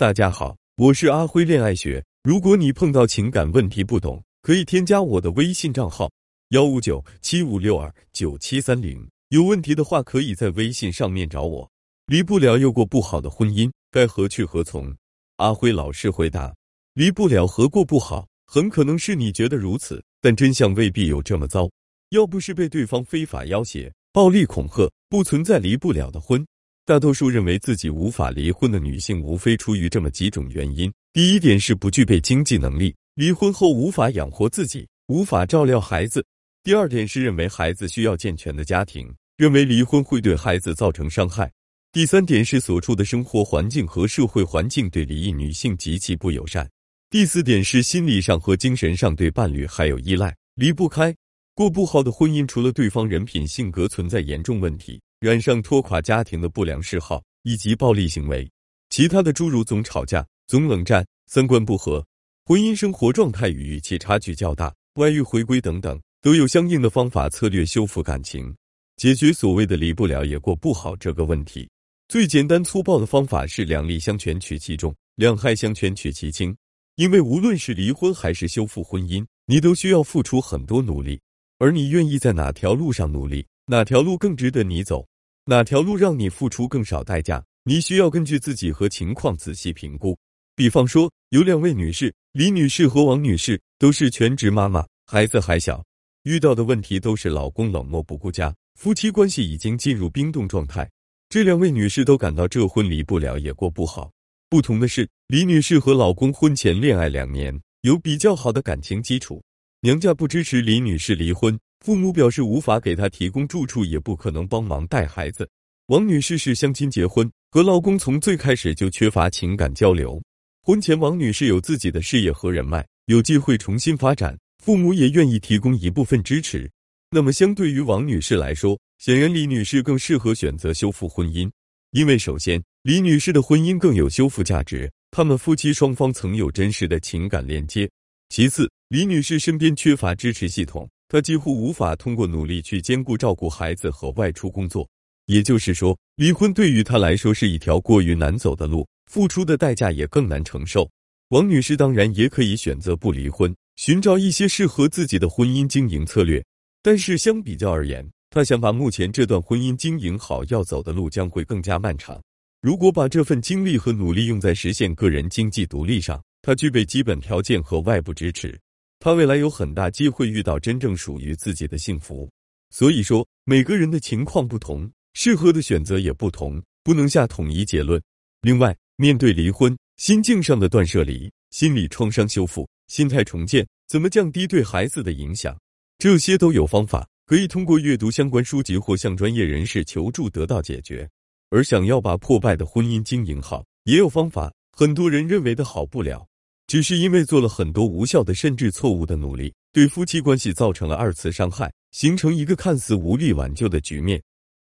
大家好，我是阿辉恋爱学。如果你碰到情感问题不懂，可以添加我的微信账号幺五九七五六二九七三零。有问题的话，可以在微信上面找我。离不了又过不好的婚姻，该何去何从？阿辉老师回答：离不了和过不好，很可能是你觉得如此，但真相未必有这么糟。要不是被对方非法要挟、暴力恐吓，不存在离不了的婚。大多数认为自己无法离婚的女性，无非出于这么几种原因：第一点是不具备经济能力，离婚后无法养活自己，无法照料孩子；第二点是认为孩子需要健全的家庭，认为离婚会对孩子造成伤害；第三点是所处的生活环境和社会环境对离异女性极其不友善；第四点是心理上和精神上对伴侣还有依赖，离不开。过不好的婚姻，除了对方人品性格存在严重问题。染上拖垮家庭的不良嗜好以及暴力行为，其他的诸如总吵架、总冷战、三观不合、婚姻生活状态与预期差距较大、外遇回归等等，都有相应的方法策略修复感情，解决所谓的离不了也过不好这个问题。最简单粗暴的方法是两利相权取其重，两害相权取其轻。因为无论是离婚还是修复婚姻，你都需要付出很多努力，而你愿意在哪条路上努力，哪条路更值得你走。哪条路让你付出更少代价？你需要根据自己和情况仔细评估。比方说，有两位女士，李女士和王女士都是全职妈妈，孩子还小，遇到的问题都是老公冷漠不顾家，夫妻关系已经进入冰冻状态。这两位女士都感到这婚离不了也过不好。不同的是，李女士和老公婚前恋爱两年，有比较好的感情基础，娘家不支持李女士离婚。父母表示无法给她提供住处，也不可能帮忙带孩子。王女士是相亲结婚，和老公从最开始就缺乏情感交流。婚前，王女士有自己的事业和人脉，有机会重新发展，父母也愿意提供一部分支持。那么，相对于王女士来说，显然李女士更适合选择修复婚姻，因为首先，李女士的婚姻更有修复价值，他们夫妻双方曾有真实的情感连接；其次，李女士身边缺乏支持系统。她几乎无法通过努力去兼顾照顾孩子和外出工作，也就是说，离婚对于她来说是一条过于难走的路，付出的代价也更难承受。王女士当然也可以选择不离婚，寻找一些适合自己的婚姻经营策略，但是相比较而言，她想把目前这段婚姻经营好，要走的路将会更加漫长。如果把这份精力和努力用在实现个人经济独立上，她具备基本条件和外部支持。他未来有很大机会遇到真正属于自己的幸福，所以说每个人的情况不同，适合的选择也不同，不能下统一结论。另外，面对离婚，心境上的断舍离、心理创伤修复、心态重建，怎么降低对孩子的影响，这些都有方法，可以通过阅读相关书籍或向专业人士求助得到解决。而想要把破败的婚姻经营好，也有方法。很多人认为的好不了。只是因为做了很多无效的甚至错误的努力，对夫妻关系造成了二次伤害，形成一个看似无力挽救的局面。